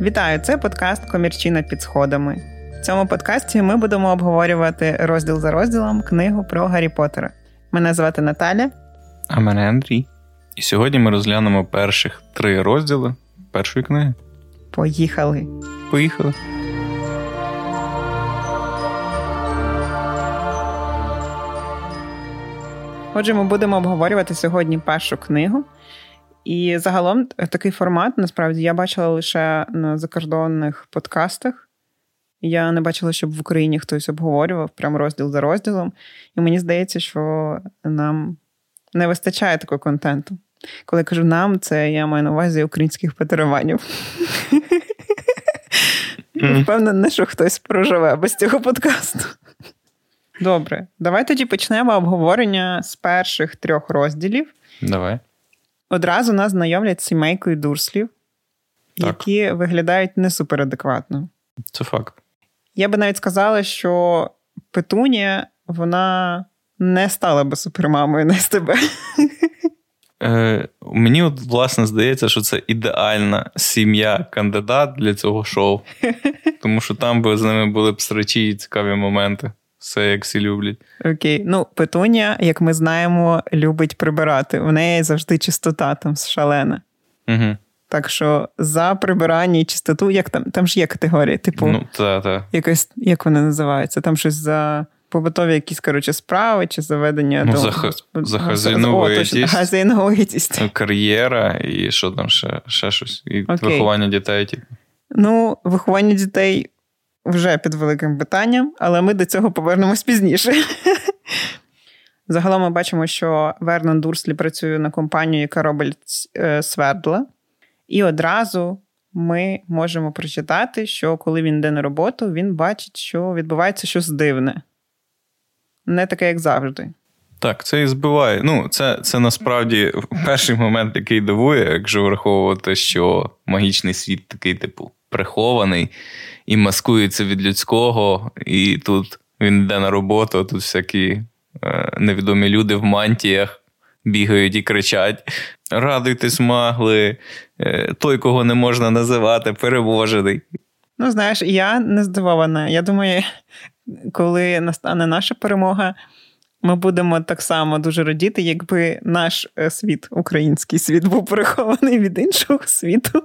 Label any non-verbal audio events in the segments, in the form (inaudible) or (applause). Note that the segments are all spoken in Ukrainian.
Вітаю! Це подкаст Комірчина під сходами. В цьому подкасті ми будемо обговорювати розділ за розділом книгу про Гаррі Поттера. Мене звати Наталя. А мене Андрій. І сьогодні ми розглянемо перших три розділи першої книги. Поїхали. Поїхали. Отже, ми будемо обговорювати сьогодні першу книгу. І загалом такий формат насправді я бачила лише на закордонних подкастах. Я не бачила, щоб в Україні хтось обговорював прям розділ за розділом. І мені здається, що нам не вистачає такого контенту. Коли я кажу нам, це я маю на увазі українських патерованів. Mm. Впевнена, що хтось проживе без цього подкасту. Добре, давай тоді почнемо обговорення з перших трьох розділів. Давай. Одразу нас знайомлять з сімейкою дурслів, так. які виглядають не суперадекватно. Це факт. Я би навіть сказала, що Петунія вона не стала би супермамою на СТБ. Е, Мені от власне здається, що це ідеальна сім'я кандидат для цього шоу. (laughs) Тому що там би з ними були б срачі і цікаві моменти. Все, як всі люблять. Окей. Ну, Петуня, як ми знаємо, любить прибирати. У неї завжди чистота там шалена. Угу. Так що за прибирання і чистоту, як там Там ж є категорії, типу, ну, та, та. якось, як вони називаються? Там щось за побутові якісь, коротше, справи чи заведення ну, до... за, хазяйновитість. кар'єра і що там ще ще щось. І Окей. виховання дітей. Типу. Ну, виховання дітей вже під великим питанням, але ми до цього повернемось пізніше. (laughs) Загалом ми бачимо, що Вернон Дурслі працює на компанію, яка робить е, свердла. І одразу ми можемо прочитати, що коли він йде на роботу, він бачить, що відбувається щось дивне. Не таке, як завжди. Так, це і збиває. Ну, це це насправді перший момент, який дивує, якщо враховувати, що магічний світ такий, типу, прихований і маскується від людського, і тут він йде на роботу, тут всякі е, невідомі люди в мантіях бігають і кричать: Радуйтесь, магли, е, той, кого не можна називати, переможений. Ну, знаєш, я не здивована. Я думаю, коли настане наша перемога. Ми будемо так само дуже радіти, якби наш е, світ, український світ, був перехований від іншого світу,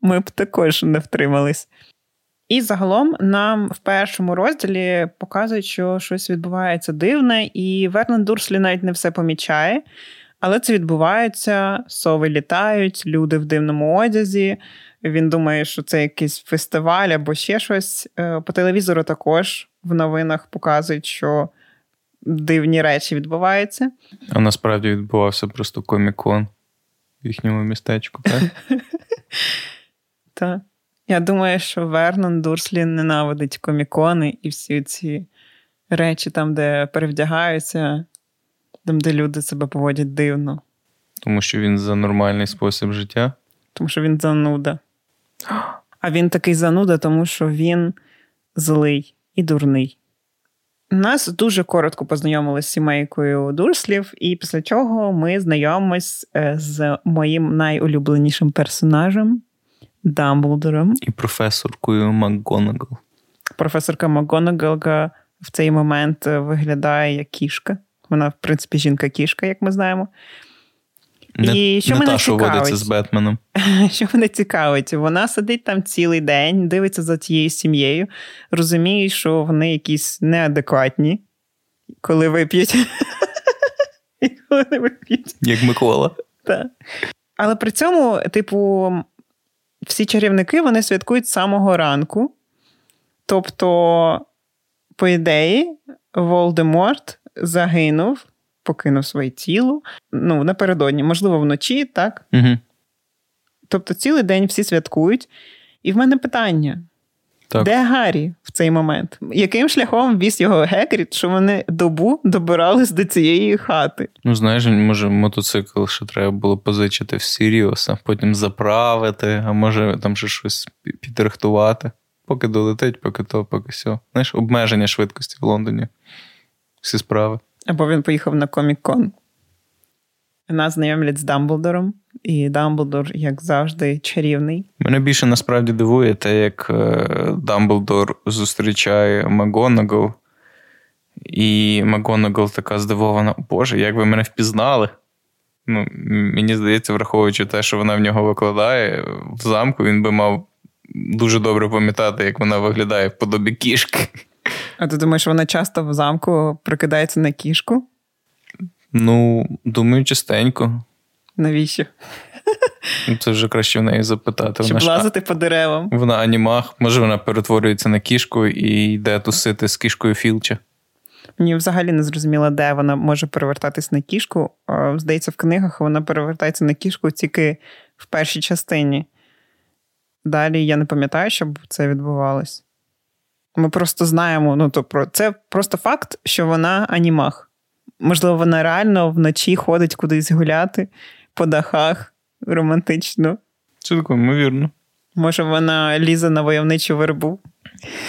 ми б також не втримались. І загалом нам в першому розділі показують, що щось відбувається дивне, і Вернон Дурслі навіть не все помічає. Але це відбувається, сови літають, люди в дивному одязі. Він думає, що це якийсь фестиваль або ще щось. Е, по телевізору також в новинах показують, що дивні речі відбуваються. А насправді відбувався просто комікон в їхньому містечку, так? (laughs) Так. Я думаю, що Вернон Дурслі ненавидить комікони і всі ці речі, там, де перевдягаються, там, де люди себе поводять дивно. Тому що він за нормальний спосіб життя? Тому що він зануда. (gasps) А він такий зануда, тому що він злий і дурний. Нас дуже коротко познайомили з сімейкою Дурслів, і після чого ми знайомимось е, з моїм найулюбленішим персонажем Дамблдором. І професоркою МакГонагал. Професорка МакГонагалка в цей момент е, виглядає як кішка. Вона, в принципі, жінка-кішка, як ми знаємо. Не, І що не мене та, що водиться з Бетменом. (laughs) Що мене цікавить, вона сидить там цілий день, дивиться за тією сім'єю, розуміє, що вони якісь неадекватні, коли вип'ють. (laughs) коли не вип'ють. Як Микола. Так. Але при цьому, типу, всі чарівники вони святкують з самого ранку. Тобто, по ідеї, Волдеморт загинув, покинув своє тіло. Ну, напередодні, можливо, вночі, так? Угу. Тобто, цілий день всі святкують. І в мене питання: так. де Гаррі в цей момент? Яким шляхом віз його Гекріт, що вони добу добирались до цієї хати? Ну, знаєш, може, мотоцикл ще треба було позичити в Сіріуса, потім заправити, а може там ще щось підрихтувати. Поки долетить, поки то, поки все. Знаєш, обмеження швидкості в Лондоні. Всі справи. Або він поїхав на Комік-кон. Нас знайомлять з Дамблдором, і Дамблдор, як завжди, чарівний. Мене більше насправді дивує те, як е, Дамблдор зустрічає Магонагал, і Магонагал така здивована: Боже, як ви мене впізнали? Ну, Мені здається, враховуючи те, що вона в нього викладає в замку, він би мав дуже добре пам'ятати, як вона виглядає в подобі кішки. А ти думаєш, вона часто в замку прикидається на кішку? Ну, думаю, частенько. Навіщо? Ну, це вже краще в неї запитати. Щоб вона лазити по деревам. Вона анімах, може, вона перетворюється на кішку і йде тусити з кішкою Філча. Мені взагалі не зрозуміло, де вона може перевертатись на кішку. Здається, в книгах вона перевертається на кішку тільки в першій частині. Далі я не пам'ятаю, щоб це відбувалось. Ми просто знаємо, ну то про це просто факт, що вона анімах. Можливо, вона реально вночі ходить кудись гуляти по дахах романтично. Це таке, ймовірно. Може, вона лізе на войовничу вербу.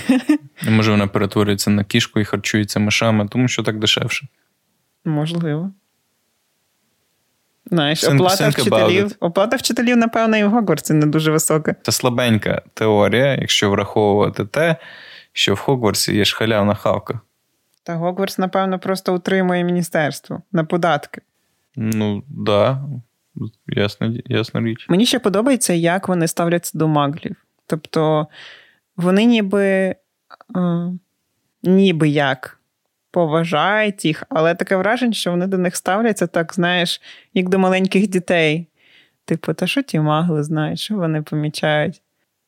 (laughs) Може, вона перетворюється на кішку і харчується мишами, тому що так дешевше. Можливо. Знаєш, think, оплата think вчителів, оплата вчителів, напевно, і в Гогвартсі не дуже висока. Це слабенька теорія, якщо враховувати те, що в Хогвартсі є ж халявна хавка. Та Гогвартс, напевно, просто утримує міністерство на податки. Ну, так. Да. Ясна, ясна річ. Мені ще подобається, як вони ставляться до маглів. Тобто вони ніби е, ніби як поважають їх, але таке враження, що вони до них ставляться так, знаєш, як до маленьких дітей. Типу, та що ті магли знають, що вони помічають?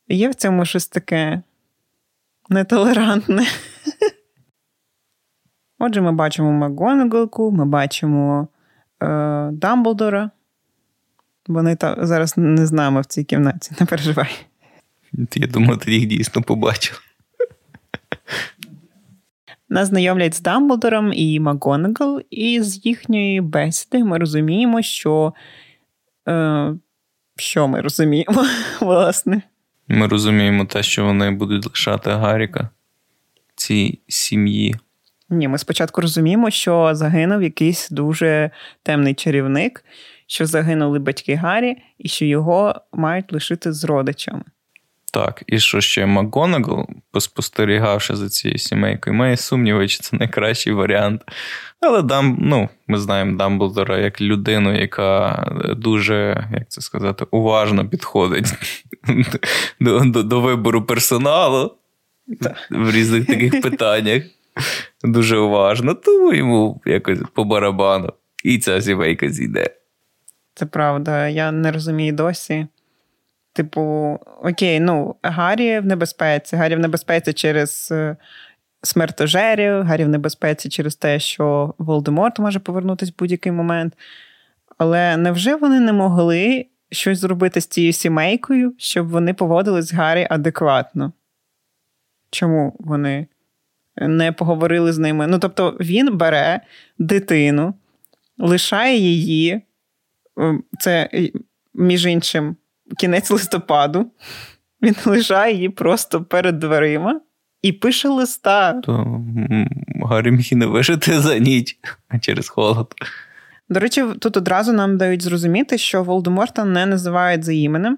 Є в цьому щось таке нетолерантне. Отже, ми бачимо Макгонагалку, ми бачимо е, Дамблдора. Вони та, зараз не з нами в цій кімнаті, не переживай. Я думаю, ти їх дійсно побачив. Нас знайомлять з Дамблдором і Макгонагал, і з їхньої бесіди ми розуміємо, що е, що ми розуміємо, (laughs) власне. Ми розуміємо те, що вони будуть лишати Гаріка цій сім'ї. Ні, ми спочатку розуміємо, що загинув якийсь дуже темний чарівник, що загинули батьки Гаррі, і що його мають лишити з родичами. Так, і що ще Макгонагал, поспостерігавши за цією сімейкою, має сумніви, чи це найкращий варіант. Але Дам, ну, ми знаємо Дамблдора як людину, яка дуже, як це сказати, уважно підходить до до, до вибору персоналу в різних таких питаннях. Дуже уважно, тому йому якось по барабану. І ця сімейка зійде. Це правда. Я не розумію досі. Типу, окей, ну, Гаррі в небезпеці. Гаррі в небезпеці через е, смертожерів, Гаррі в небезпеці через те, що Волдеморт може повернутися в будь-який момент. Але невже вони не могли щось зробити з цією сімейкою, щоб вони поводились з Гаррі адекватно? Чому вони не поговорили з ними? Ну, тобто, він бере дитину, лишає її. Це, між іншим, кінець листопаду. Він лишає її просто перед дверима і пише листа. То Гаррі міг не вижити за ніч через холод. До речі, тут одразу нам дають зрозуміти, що Волдеморта не називають за іменем,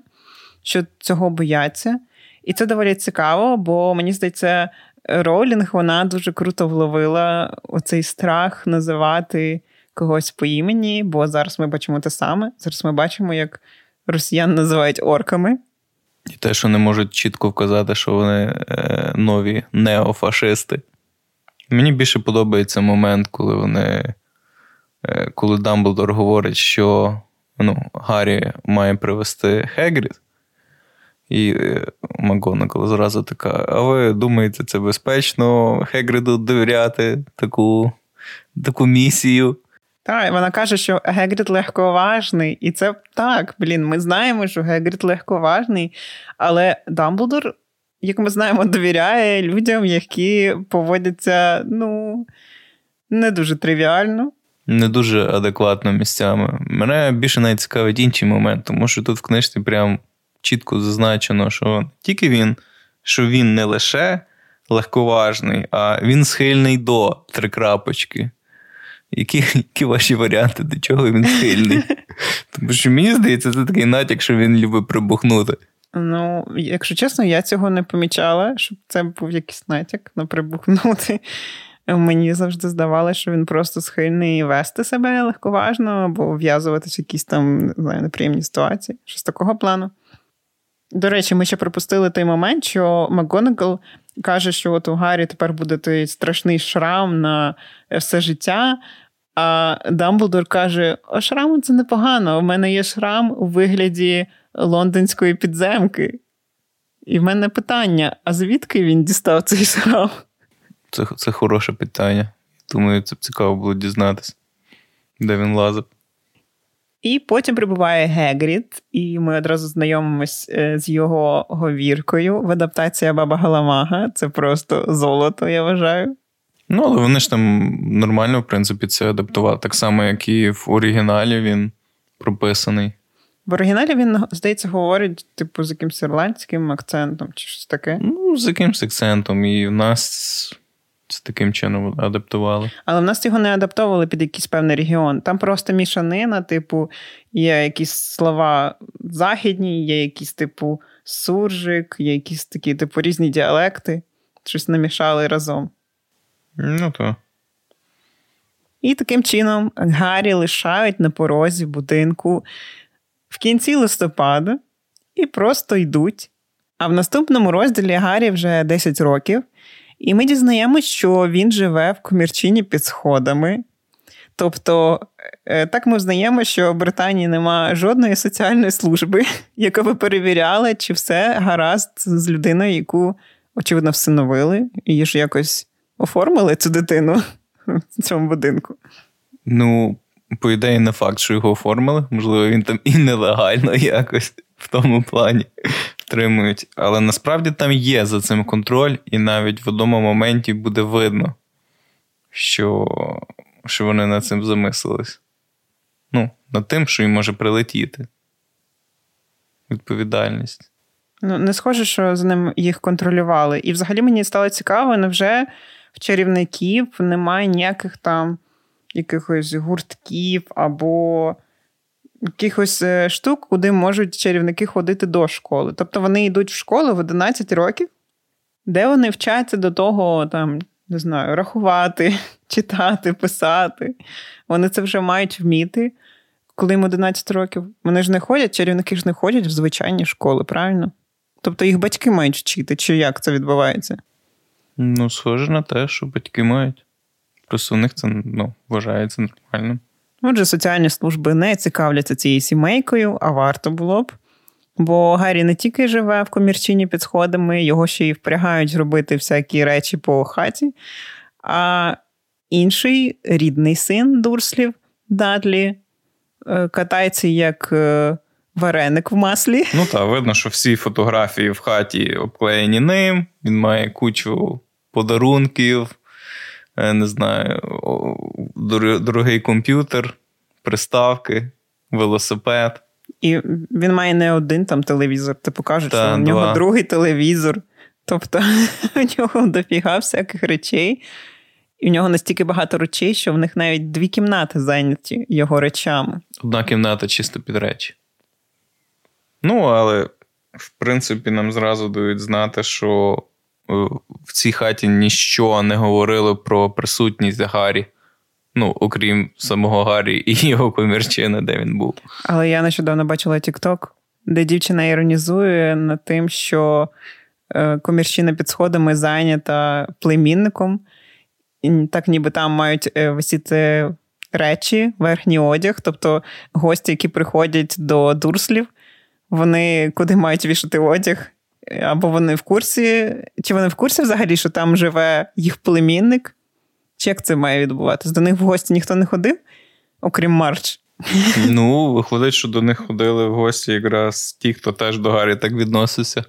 що цього бояться. І це доволі цікаво, бо мені здається, Роулінг вона дуже круто вловила оцей страх називати когось по імені, бо зараз ми бачимо те саме. Зараз ми бачимо, як росіян називають орками. І те, що не можуть чітко вказати, що вони е, нові неофашисти. Мені більше подобається момент, коли вони. Е, коли Дамблдор говорить, що ну, Гаррі має привезти Хегрід. І е, Макгонагал зразу така: а ви думаєте, це безпечно Хегриду довіряти таку, таку місію? Так, вона каже, що Гегрід легковажний, і це так, блін, ми знаємо, що Гегрід легковажний, але Дамблдор, як ми знаємо, довіряє людям, які поводяться, ну, не дуже тривіально. Не дуже адекватно місцями. Мене більше навіть цікавить інший момент, тому що тут в книжці прям чітко зазначено, що тільки він, що він не лише легковажний, а він схильний до три крапочки Які які ваші варіанти, до чого він схильний? (laughs) Тому що мені здається, це такий натяк, що він любить прибухнути. Ну, якщо чесно, я цього не помічала, щоб це був якийсь натяк на прибухнути. Мені завжди здавалося, що він просто схильний вести себе легковажно або в'язуватися в якісь там не знаю, неприємні ситуації. Щось такого плану. До речі, ми ще пропустили той момент, що МакГонагал каже, що от у Гаррі тепер буде той страшний шрам на все життя. А Дамблдор каже: а шрам це непогано. У мене є шрам у вигляді лондонської підземки. І в мене питання: а звідки він дістав цей шрам? Це це хороше питання. Думаю, це б цікаво було дізнатися, де він лазив. І потім прибуває Гегрід, і ми одразу знайомимось е, з його говіркою в адаптація Баба Галамага. Це просто золото, я вважаю. Ну, але вони ж там нормально, в принципі, це адаптували. Так само, як і в оригіналі він прописаний. В оригіналі він, здається, говорить, типу, з якимось ірландським акцентом чи щось таке. Ну, з якимось акцентом. І в нас це таким чином адаптували. Але в нас його не адаптовували під якийсь певний регіон. Там просто мішанина, типу, є якісь слова західні, є якісь, типу, суржик, є якісь такі, типу, різні діалекти. Щось намішали разом. Ну то. І таким чином Гаррі лишають на порозі будинку в кінці листопада і просто йдуть. А в наступному розділі Гаррі вже 10 років, і ми дізнаємося, що він живе в комірчині під сходами. Тобто, е, так ми взнаємо, що в Британії немає жодної соціальної служби, (laughs) яка би перевіряла, чи все гаразд з людиною, яку, очевидно, всиновили, і ж якось оформили цю дитину (laughs) в цьому будинку. Ну, по ідеї, не факт, що його оформили. Можливо, він там і нелегально (laughs) якось в тому плані втримують. Але насправді там є за цим контроль, і навіть в одному моменті буде видно, що що вони над цим замислились. Ну, над тим, що їм може прилетіти. Відповідальність. Ну, не схоже, що за ним їх контролювали. І взагалі мені стало цікаво, невже в чарівників немає ніяких там якихось гуртків або якихось е, штук, куди можуть чарівники ходити до школи. Тобто вони йдуть в школу в 11 років, де вони вчаться до того, там, не знаю, рахувати, (laughs) читати, писати. Вони це вже мають вміти. Коли їм 11 років, вони ж не ходять, чарівники ж не ходять в звичайні школи, правильно? Тобто їх батьки мають вчити, чи як це відбувається? Ну, схоже на те, що батьки мають. Просто у них це ну, вважається нормальним. Отже, соціальні служби не цікавляться цією сімейкою, а варто було б. Бо Гаррі не тільки живе в комірчині під сходами, його ще й впрягають робити всякі речі по хаті. А інший рідний син Дурслів Дадлі е, катається як е, вареник в маслі. Ну так, видно, що всі фотографії в хаті обклеєні ним. Він має кучу подарунків, не знаю, дорогий комп'ютер, приставки, велосипед. І він має не один там телевізор. Ти покажеш, що у нього другий телевізор. Тобто (laughs) у нього дофіга всяких речей. І в нього настільки багато речей, що в них навіть дві кімнати зайняті його речами. Одна кімната чисто під речі. Ну, але, в принципі, нам зразу дають знати, що е, в цій хаті ніщо не говорили про присутність Гаррі. Ну, окрім самого Гаррі і (laughs) його комірчини, де він був. Але я нещодавно бачила TikTok, де дівчина іронізує над тим, що е, комірчина під сходами зайнята племінником, і так ніби там мають е, висіти речі, верхній одяг, тобто гості, які приходять до дурслів, вони куди мають вішати одяг. Або вони в курсі, чи вони в курсі взагалі, що там живе їх племінник, чи як це має відбуватися? До них в гості ніхто не ходив, окрім Марч. Ну, виходить, що до них ходили в гості якраз ті, хто теж до Гаррі так відносився.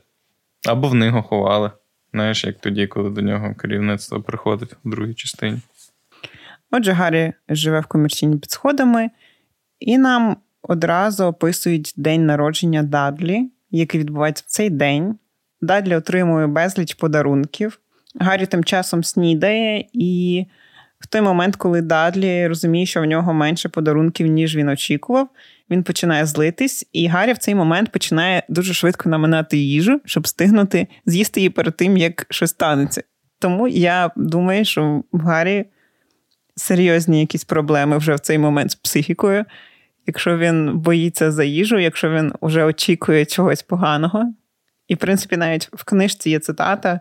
Або в них ховали. Знаєш, як тоді, коли до нього керівництво приходить в другій частині. Отже, Гаррі живе в комерційні під сходами, і нам одразу описують день народження Дадлі, який відбувається в цей день. Дадлі отримує безліч подарунків. Гаррі тим часом снідає і в той момент, коли Дадлі розуміє, що в нього менше подарунків, ніж він очікував, він починає злитись, і Гаррі в цей момент починає дуже швидко наминати їжу, щоб встигнути з'їсти її перед тим, як щось станеться. Тому я думаю, що в Гаррі серйозні якісь проблеми вже в цей момент з психікою. Якщо він боїться за їжу, якщо він вже очікує чогось поганого. І, в принципі, навіть в книжці є цитата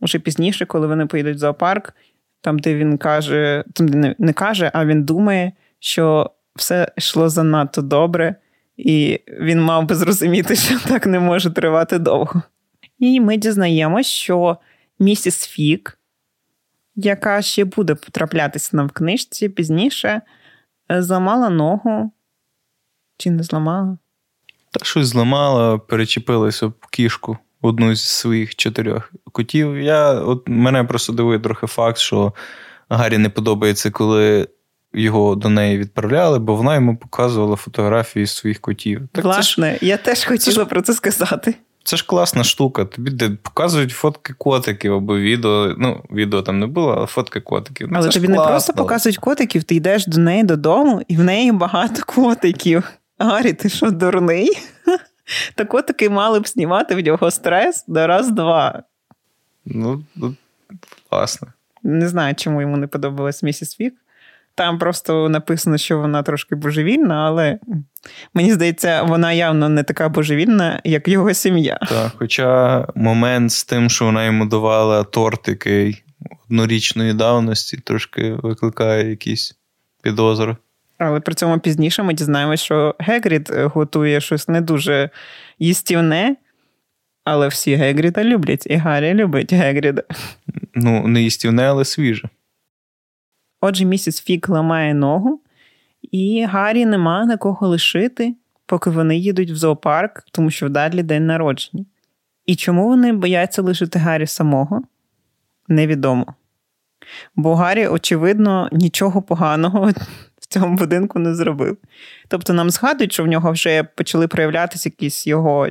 вже пізніше, коли вони поїдуть в зоопарк, там, де він каже, там де не каже, а він думає, що все йшло занадто добре, і він мав би зрозуміти, (laughs) що так не може тривати довго. І ми дізнаємось, що місіс Фік, яка ще буде потраплятися нам в книжці пізніше, е, зламала ногу. Чи не зламала? Та щось зламала, перечепилась об кішку одну з своїх чотирьох котів. Я, от Мене просто дивує трохи факт, що Гаррі не подобається, коли його до неї відправляли, бо вона йому показувала фотографії своїх котів. Так Власне, це ж, я теж хотіла це про це сказати. Це ж класна штука. Тобі де показують фотки котиків або відео. Ну, відео там не було, але фотки котиків. Ну, але тобі не просто показують котиків, ти йдеш до неї додому, і в неї багато котиків. Гаррі, ти що, дурний? (laughs) Так котики мали б знімати в нього стрес до раз-два. Ну, ну, власне. Не знаю, чому йому не подобалась місіс Вік. Там просто написано, що вона трошки божевільна, але мені здається, вона явно не така божевільна, як його сім'я. Так, Хоча момент з тим, що вона йому давала тортики однорічної давності, трошки викликає якісь підозри. Але при цьому пізніше ми дізнаємося, що Гегрід готує щось не дуже їстівне, але всі Гегріда люблять, і Гаррі любить Гегріда. Ну, не їстівне, але свіже. Отже, місіс Фік ламає ногу, і Гаррі нема на кого лишити, поки вони їдуть в зоопарк, тому що в Дадлі день народження. І чому вони бояться лишити Гаррі самого? Невідомо. Бо Гаррі, очевидно, нічого поганого цьому будинку не зробив. Тобто нам згадують, що в нього вже почали проявлятися якісь його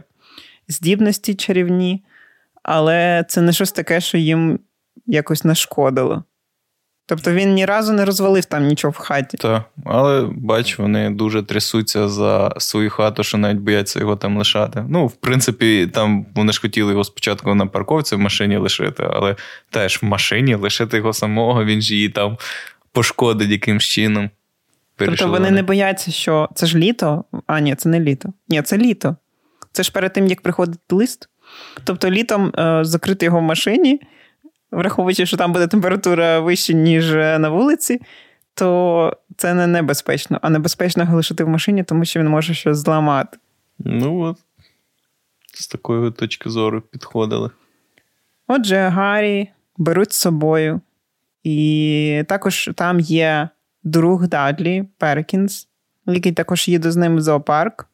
здібності чарівні, але це не щось таке, що їм якось нашкодило. Тобто він ні разу не розвалив там нічого в хаті. Так, але бач, вони дуже трясуться за свою хату, що навіть бояться його там лишати. Ну, в принципі, там вони ж хотіли його спочатку на парковці в машині лишити, але теж в машині лишити його самого, він ж її там пошкодить якимсь чином. Тобто вони не бояться, що це ж літо, а ні, це не літо. Ні, це літо. Це ж перед тим, як приходить лист. Тобто літом е, закрити його в машині враховуючи, що там буде температура вища, ніж е, на вулиці, то це не небезпечно, а небезпечно його лишити в машині, тому що він може щось зламати. Ну от, з такої точки зору підходили. Отже, Гаррі беруть з собою. І також там є друг Дадлі Перкінс, який також їде з ним в зоопарк.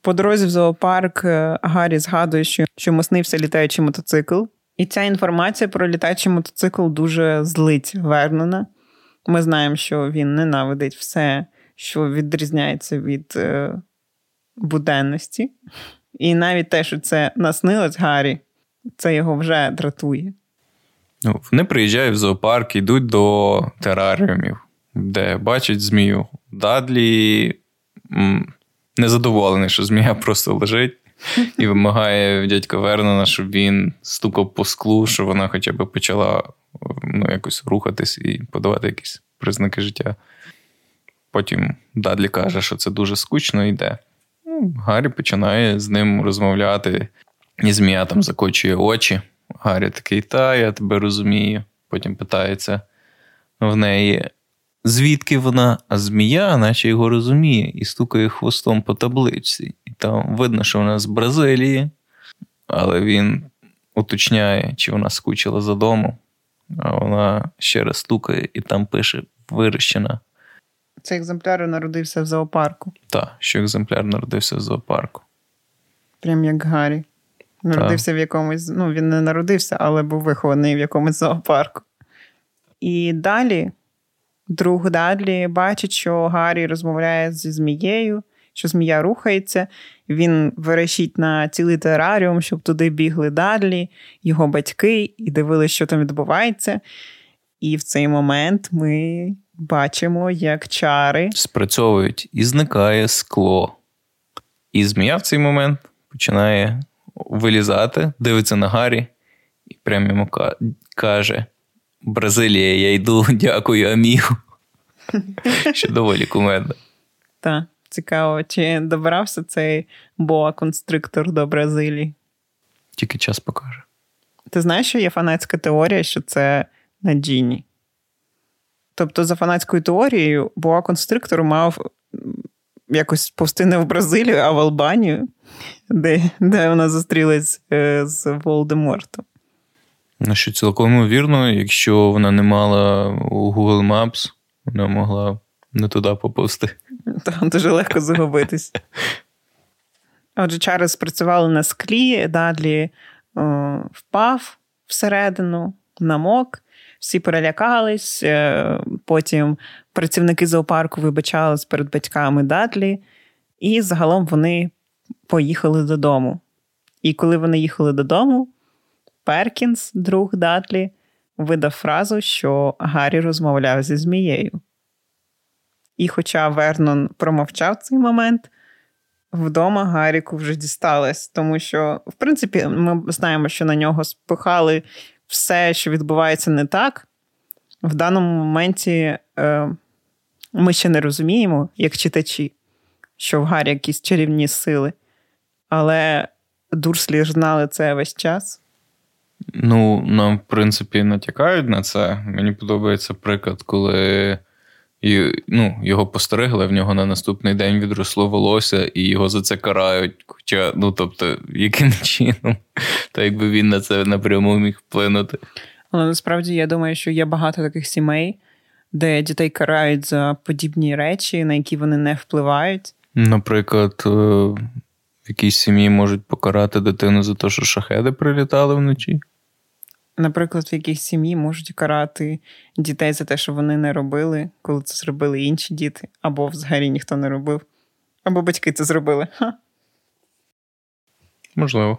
По дорозі в зоопарк е, Гаррі згадує, що йому снився літаючий мотоцикл, і ця інформація про літачий мотоцикл дуже злить Вернона. Ми знаємо, що він ненавидить все, що відрізняється від е, буденності. І навіть те, що це наснилось Гаррі, це його вже дратує. Ну, Вони приїжджають в зоопарк, йдуть до тераріумів, де бачать змію. Дадлі незадоволений, що змія (laughs) просто лежить і вимагає дядька Вернона, щоб він стукав по склу, щоб вона хоча б почала ну, якось рухатись і подавати якісь признаки життя. Потім Дадлі каже, що це дуже скучно йде. Ну, Гаррі починає з ним розмовляти, і змія там закочує очі. Гаррі такий, та, я тебе розумію. Потім питається в неї, звідки вона, а змія, наче його розуміє, і стукає хвостом по табличці. І там видно, що вона з Бразилії, але він уточняє, чи вона скучила за домом, а вона ще раз стукає і там пише вирощена. Цей екземпляр народився в зоопарку. Так, що екземпляр народився в зоопарку. Прям як Гаррі. Народився так. в якомусь, ну, він не народився, але був вихований в якомусь зоопарку. І далі Друг Дадлі бачить, що Гаррі розмовляє зі змією, що змія рухається. Він верещить на цілий тераріум, щоб туди бігли Дадлі, його батьки, і дивилися, що там відбувається. І в цей момент ми бачимо, як чари спрацьовують і зникає скло. І змія в цей момент починає вилізати, дивиться на Гаррі і прямо йому каже: Бразилія, я йду, (laughs) дякую, амігу. (laughs) Що доволі кумедно. Так, цікаво, чи добирався цей боа-конструктор до Бразилії? Тільки час покаже. Ти знаєш, що є фанатська теорія, що це на Джіні? Тобто, за фанатською теорією, боа-конструктор мав якось повсти не в Бразилію, а в Албанію, де де вона зустрілась е, з Волдемортом. Ну, що цілком вірно, якщо вона не мала у Google Maps, вона могла не туди поповсти. Там дуже легко загубитись. Отже, чари спрацювали на склі, Дадлі о, впав всередину, намок, всі перелякались. Е, потім працівники зоопарку вибачались перед батьками Дадлі, і загалом вони поїхали додому. І коли вони їхали додому, Перкінс, друг Дадлі, видав фразу, що Гаррі розмовляв зі змією. І хоча Вернон промовчав цей момент, вдома Гарріку вже дісталось, тому що, в принципі, ми знаємо, що на нього спихали все, що відбувається не так. В даному моменті е, ми ще не розуміємо, як читачі, що в Гаррі якісь чарівні сили. Але Дурслі ж знали це весь час. Ну, нам, в принципі, натякають на це. Мені подобається приклад, коли і, ну, його постерегли, в нього на наступний день відросло волосся, і його за це карають. Хоча, ну, тобто, яким (laughs) чином, та якби він на це напряму міг вплинути. Але насправді я думаю, що є багато таких сімей, де дітей карають за подібні речі, на які вони не впливають. Наприклад, е, в якійсь сім'ї можуть покарати дитину за те, що шахеди прилітали вночі. Наприклад, в якійсь сім'ї можуть карати дітей за те, що вони не робили, коли це зробили інші діти, або взагалі ніхто не робив, або батьки це зробили. Ха. Можливо.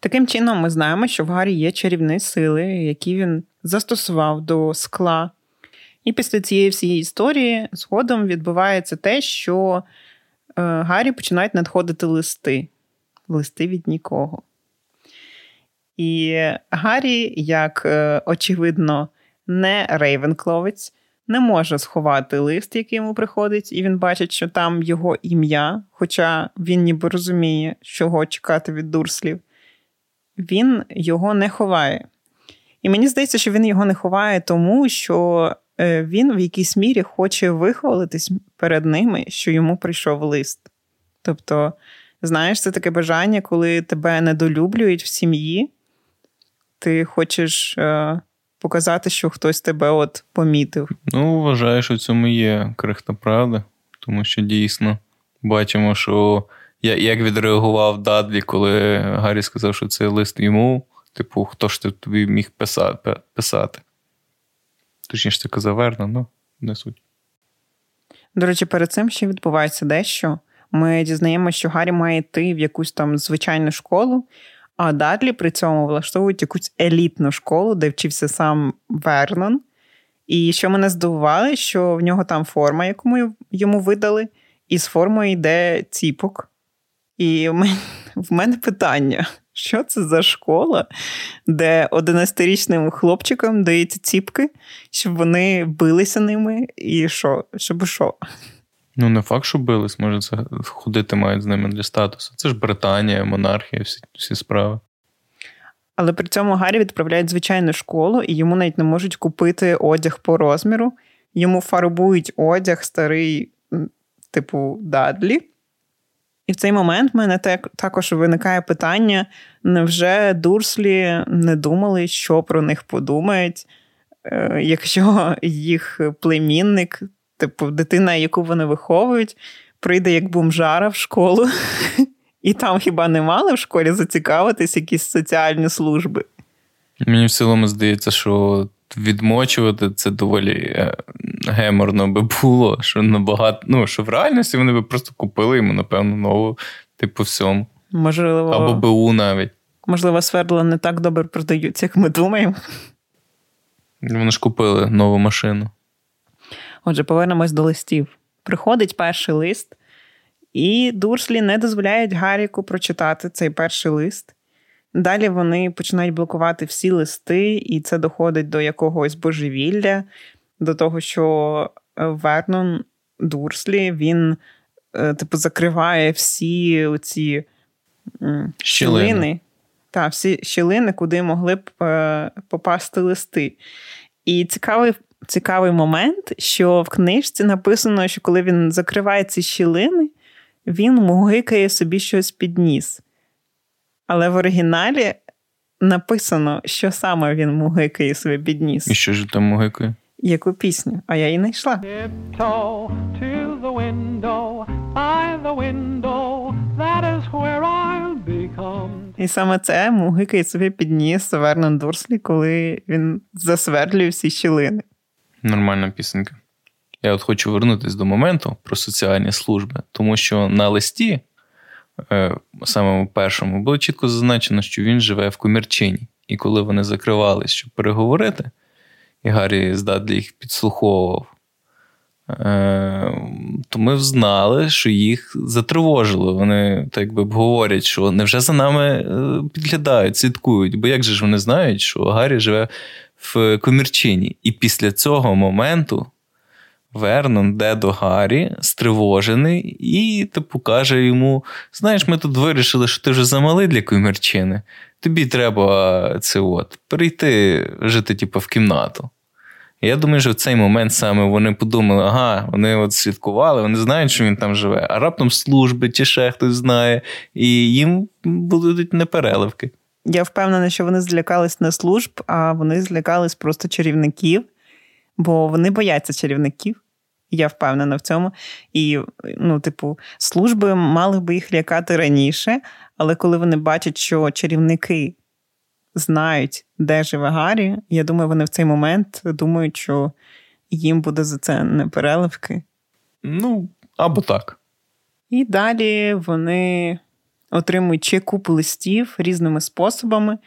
Таким чином, ми знаємо, що в Гаррі є чарівні сили, які він застосував до скла. І після цієї всієї історії згодом відбувається те, що е, Гаррі починають надходити листи, листи від нікого. І Гаррі, як е, очевидно, не рейвенкловець, не може сховати лист, який йому приходить, і він бачить, що там його ім'я, хоча він ніби розуміє, чого чекати від дурслів. Він його не ховає. І мені здається, що він його не ховає, тому що е, він в якійсь мірі хоче вихвалитись перед ними, що йому прийшов лист. Тобто, знаєш, це таке бажання, коли тебе недолюблюють в сім'ї, ти хочеш е, показати, що хтось тебе от помітив. Ну, вважаю, що в цьому є крихта правда, тому що дійсно бачимо, що я, як відреагував Дадлі, коли Гаррі сказав, що це лист йому. Типу, хто ж ти тобі міг писати? Точніше, це казав Верно, ну, не суть. До речі, перед цим ще відбувається дещо. Ми дізнаємося, що Гаррі має йти в якусь там звичайну школу, а Дадлі при цьому влаштовують якусь елітну школу, де вчився сам Вернон. І що мене здивувало, що в нього там форма, яку йому видали, і з формою йде ціпок. І в мене питання: що це за школа, де 11-річним хлопчикам дають ціпки, щоб вони билися ними, і що? Щоб що? Ну, не факт, що бились, може, це ходити мають з ними для статусу. Це ж Британія, монархія, всі всі справи. Але при цьому Гаррі відправляють звичайну школу, і йому навіть не можуть купити одяг по розміру. Йому фарбують одяг старий, типу Дадлі. І в цей момент в мене також виникає питання: невже Дурслі не думали, що про них подумають, е, якщо їх племінник Типу, дитина, яку вони виховують, прийде як бомжара в школу, (laughs) і там хіба не мали в школі зацікавитись якісь соціальні служби? Мені в цілому здається, що відмочувати це доволі е, геморно би було, що набагато. Ну, що в реальності вони би просто купили йому, напевно, нову, типу, всьому. Можливо. Або БУ навіть. Можливо, свердла не так добре продаються, як ми думаємо. Вони ж купили нову машину. Отже, повернемось до листів. Приходить перший лист, і Дурслі не дозволяють Гаріку прочитати цей перший лист. Далі вони починають блокувати всі листи, і це доходить до якогось божевілля, до того, що е, Вернон Дурслі він, е, типу, закриває всі ці щілини. Так, всі щілини, куди могли б е, попасти листи. І цікавий цікавий момент, що в книжці написано, що коли він закриває ці щілини, він мугикає собі щось під ніс. Але в оригіналі написано, що саме він мугикає собі під ніс. І що ж там мугикає? Яку пісню? А я її знайшла. І саме це мугикає собі підніс Вернон Дурслі, коли він засвердлює всі щілини. Нормальна пісенька. Я от хочу вернутися до моменту про соціальні служби, тому що на листі, е, самому першому, було чітко зазначено, що він живе в комірчині. І коли вони закривались, щоб переговорити, і Гаррі з їх підслуховував, е, то ми взнали, що їх затривожило. Вони так би говорять, що невже за нами е, підглядають, слідкують. Бо як же ж вони знають, що Гаррі живе в комірчині? І після цього моменту. Вернон йде до Гаррі, стривожений, і типу каже йому: Знаєш, ми тут вирішили, що ти вже замалий для комірчини. Тобі треба це от, перейти жити, типу, в кімнату. Я думаю, що в цей момент саме вони подумали, ага, вони от слідкували, вони знають, що він там живе, а раптом служби чи ще хтось знає, і їм будуть непереливки. Я впевнена, що вони злякались не служб, а вони злякались просто чарівників, бо вони бояться чарівників. Я впевнена в цьому. І, ну, типу, служби мали би їх лякати раніше, але коли вони бачать, що чарівники знають, де живе Гаррі, я думаю, вони в цей момент думають, що їм буде за це не переливки. Ну, або так. І далі вони отримують ще купу листів різними способами.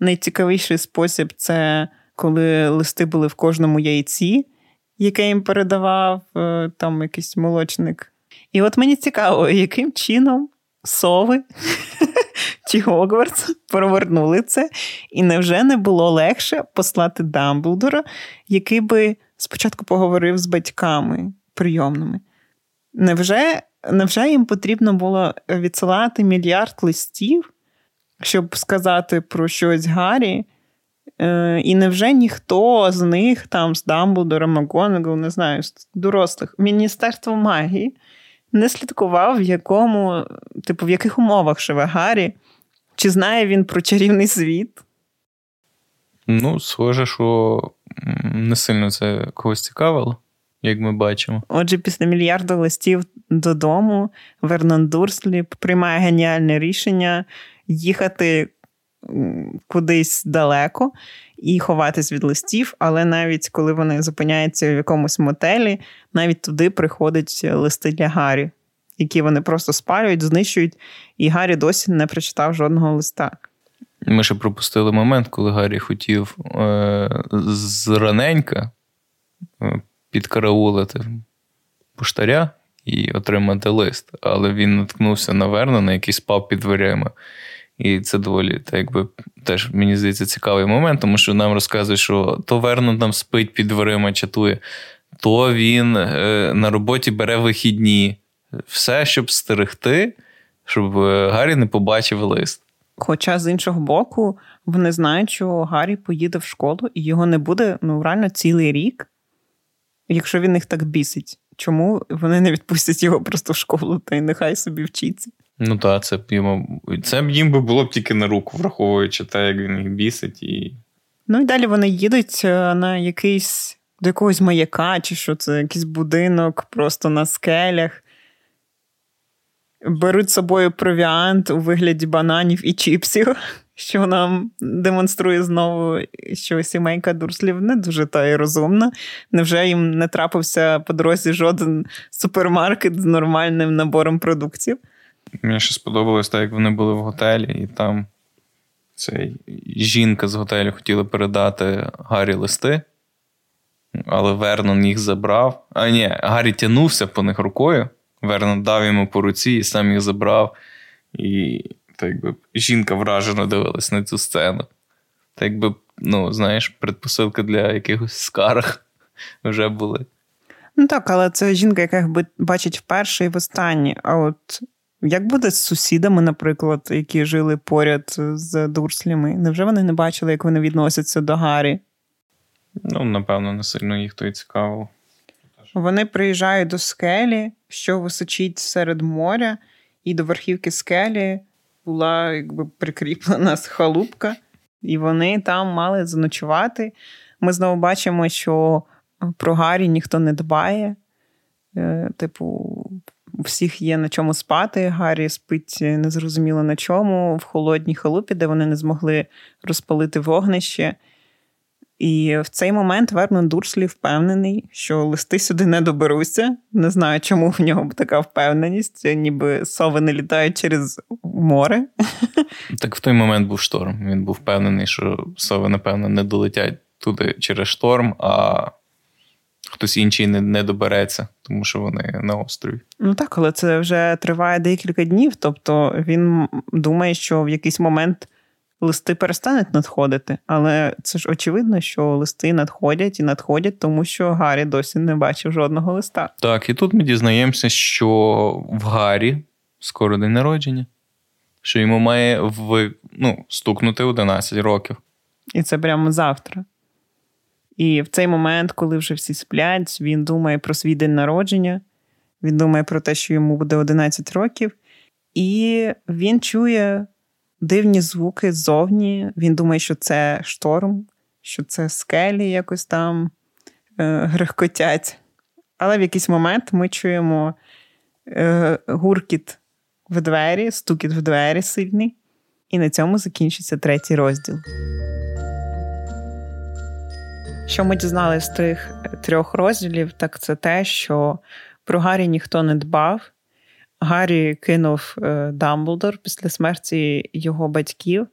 Найцікавіший спосіб це коли листи були в кожному яйці, яке їм передавав е, там якийсь молочник. І от мені цікаво, яким чином сови (laughs) чи Гогвартс провернули це, і невже не було легше послати Дамблдора, який би спочатку поговорив з батьками прийомними? Невже, Невже їм потрібно було відсилати мільярд листів, щоб сказати про щось Гаррі? Е, і невже ніхто з них, там, з Дамблдора, МакГонагал, не знаю, з дорослих, Міністерство магії не слідкував, в якому, типу, в яких умовах живе Гаррі? Чи знає він про чарівний світ? Ну, схоже, що не сильно це когось цікавило, як ми бачимо. Отже, після мільярда листів додому Вернон Дурслі приймає геніальне рішення їхати кудись далеко і ховатись від листів, але навіть коли вони зупиняються в якомусь мотелі, навіть туди приходять листи для Гаррі, які вони просто спалюють, знищують, і Гаррі досі не прочитав жодного листа. Ми ще пропустили момент, коли Гаррі хотів е- зраненька підкараулити поштаря і отримати лист, але він наткнувся на Вернона, який спав під дверима. І це доволі так якби теж мені здається цікавий момент, тому що нам розказують, що то Вернон там спить під дверима, чатує, то він е, на роботі бере вихідні. Все, щоб стерегти, щоб е, Гаррі не побачив лист. Хоча з іншого боку, вони знають, що Гаррі поїде в школу і його не буде ну, реально цілий рік, якщо він їх так бісить. Чому вони не відпустять його просто в школу та й нехай собі вчиться? Ну так, це б йому це б їм би було б тільки на руку, враховуючи те, як він їх бісить. і... Ну і далі вони їдуть е, на якийсь до якогось маяка, чи що це якийсь будинок просто на скелях. Беруть з собою провіант у вигляді бананів і чіпсів, що нам демонструє знову, що сімейка дурслів не дуже та й розумна. Невже їм не трапився по дорозі жоден супермаркет з нормальним набором продуктів? Мені ще сподобалось так, як вони були в готелі, і там цей жінка з готелю хотіла передати Гаррі листи, але Вернон їх забрав. А ні, Гаррі тягнувся по них рукою. Вернон дав йому по руці і сам їх забрав. І так би жінка вражено дивилась на цю сцену. Так би, ну, знаєш, предпосилка для якихось скарг (laughs) вже були. Ну так, але це жінка, яка їх бачить вперше і в останнє. А от як буде з сусідами, наприклад, які жили поряд з Дурслями? Невже вони не бачили, як вони відносяться до Гаррі? Ну, напевно, не сильно їх то й цікаво. Вони приїжджають до скелі, що височить серед моря, і до верхівки скелі була якби прикріплена (laughs) халупка, і вони там мали заночувати. Ми знову бачимо, що про Гаррі ніхто не дбає. Е, типу, у всіх є на чому спати. Гаррі спить незрозуміло на чому, в холодній халупі, де вони не змогли розпалити вогнище. І в цей момент Вернон Дурслі впевнений, що листи сюди не доберуться. Не знаю, чому в нього така впевненість, ніби сови не літають через море. (laughs) Так в той момент був шторм. Він був впевнений, що сови, напевно, не долетять туди через шторм, а хтось інший не, не добереться, тому що вони на острові. Ну так, але це вже триває декілька днів. Тобто він думає, що в якийсь момент листи перестануть надходити, але це ж очевидно, що листи надходять і надходять, тому що Гаррі досі не бачив жодного листа. Так, і тут ми дізнаємося, що в Гаррі скоро день народження, що йому має в, ну, стукнути 11 років. І це прямо завтра. І в цей момент, коли вже всі сплять, він думає про свій день народження, він думає про те, що йому буде 11 років, і він чує дивні звуки ззовні. Він думає, що це шторм, що це скелі якось там е, грехкотять. Але в якийсь момент ми чуємо е, гуркіт в двері, стукіт в двері сильний, і на цьому закінчиться третій розділ. Що ми дізналися з тих трьох розділів, так це те, що про Гаррі ніхто не дбав, Гаррі кинув е, Дамблдор після смерті його батьків.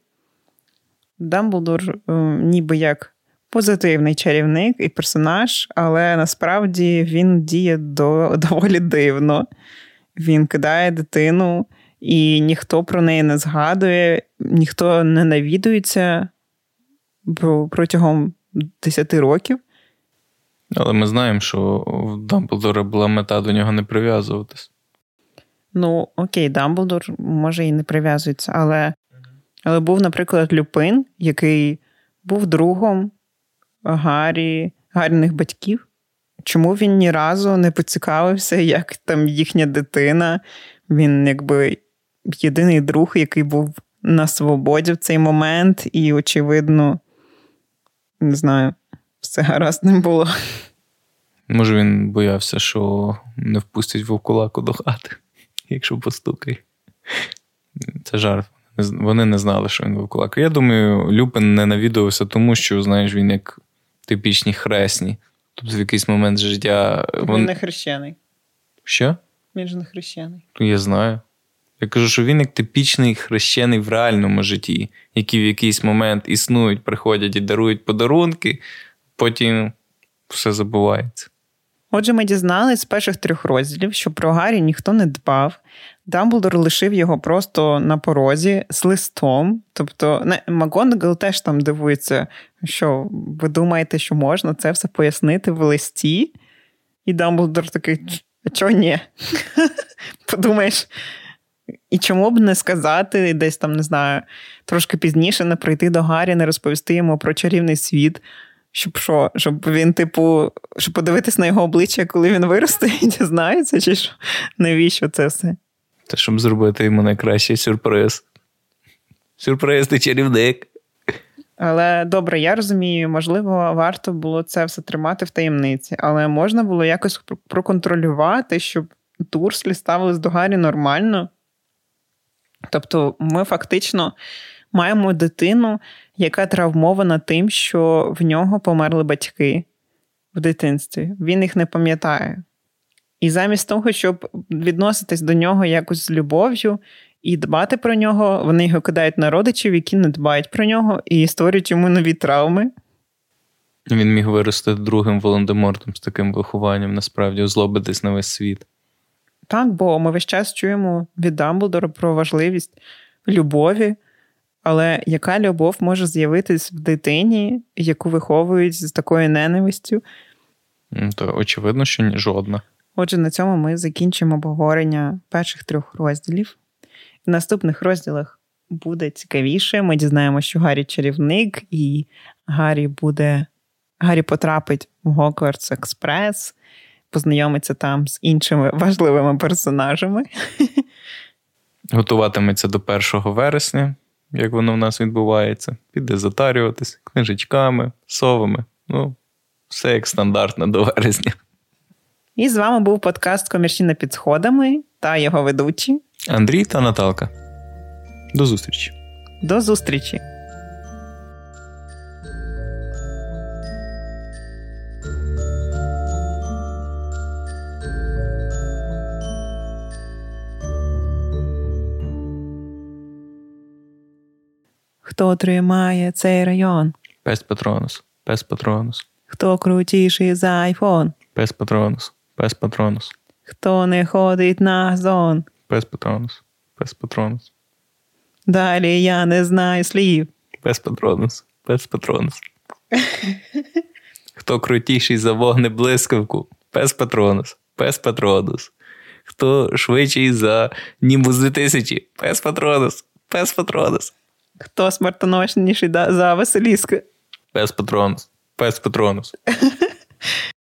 Дамблдор е, ніби як позитивний чарівник і персонаж, але насправді він діє до, (laughs) доволі дивно. Він кидає дитину, і ніхто про неї не згадує, ніхто не навідується протягом 10 років. Але ми знаємо, що в Дамблдора була мета до нього не прив'язуватись. Ну, окей, Дамблдор може і не прив'язується, але але був, наприклад, Люпин, який був другом Гаррі, Гаріних батьків. Чому він ні разу не поцікавився, як там їхня дитина? Він, якби, єдиний друг, який був на свободі в цей момент, і, очевидно, не знаю, все гаразд не було. Може, він боявся, що не впустять вовкулаку до хати якщо постукає. Це жарт. Вони не знали, що він вовкулак. Я думаю, Люпин не навідувався, тому що, знаєш, він як типічні хресні. Тобто в якийсь момент життя. Він не хрещений. Що? Він ж не хрещений. Я знаю. Я кажу, що він як типічний хрещений в реальному житті, які в якийсь момент існують, приходять і дарують подарунки, потім все забувається. Отже, ми дізналися з перших трьох розділів, що про Гаррі ніхто не дбав. Дамблдор лишив його просто на порозі з листом. Тобто, Макгонагал теж там дивується, що ви думаєте, що можна це все пояснити в листі? І Дамблдор такий, а чого ні? (laughs) Подумаєш, і чому б не сказати, десь там, не знаю, трошки пізніше не прийти до Гаррі, не розповісти йому про чарівний світ. Щоб що? Щоб він, типу, щоб подивитись на його обличчя, коли він виросте і дізнається, чи що? Навіщо це все? Та щоб зробити йому найкращий сюрприз. Сюрприз, ти чарівник. Але добре, я розумію, можливо, варто було це все тримати в таємниці, але можна було якось проконтролювати, щоб Турслі ставились до Гаррі нормально. Тобто, ми фактично маємо дитину, яка травмована тим, що в нього померли батьки в дитинстві. Він їх не пам'ятає. І замість того, щоб відноситись до нього якось з любов'ю і дбати про нього, вони його кидають на родичів, які не дбають про нього і створюють йому нові травми. Він міг вирости другим Волан-де-Мортом з таким вихованням, насправді, озлобитись на весь світ. Так, бо ми весь час чуємо від Дамблдора про важливість любові, але яка любов може з'явитись в дитині, яку виховують з такою ненавистю? То очевидно, що ні, жодна. Отже, на цьому ми закінчимо обговорення перших трьох розділів. В наступних розділах буде цікавіше. Ми дізнаємося, що Гаррі чарівник, і Гаррі буде. Гаррі потрапить в Гоквардс Експрес, познайомиться там з іншими важливими персонажами. (laughs) Готуватиметься до 1 вересня, як воно в нас відбувається. Піде затарюватись книжечками, совами. Ну, все як стандартно до вересня. І з вами був подкаст Комірчина під сходами та його ведучі Андрій та Наталка. До зустрічі. До зустрічі! Хто тримає цей район? Пес Патронус. Пес Патронус. Хто крутіший за айфон? Пес Патронус. Пес Патронус. Хто не ходить на зон? Пес Патронус. Пес Патронус. Далі я не знаю слів. Пес Патронус. Пес Патронус. Хто крутіший за вогнеблискавку? Пес Патронус. Пес Патронус. Хто швидший за Німбус 2000? Пес Патронус. Пес Патронус. Хто смертоношніший за Василіск? Пес Патронус. Пес Патронус. (laughs)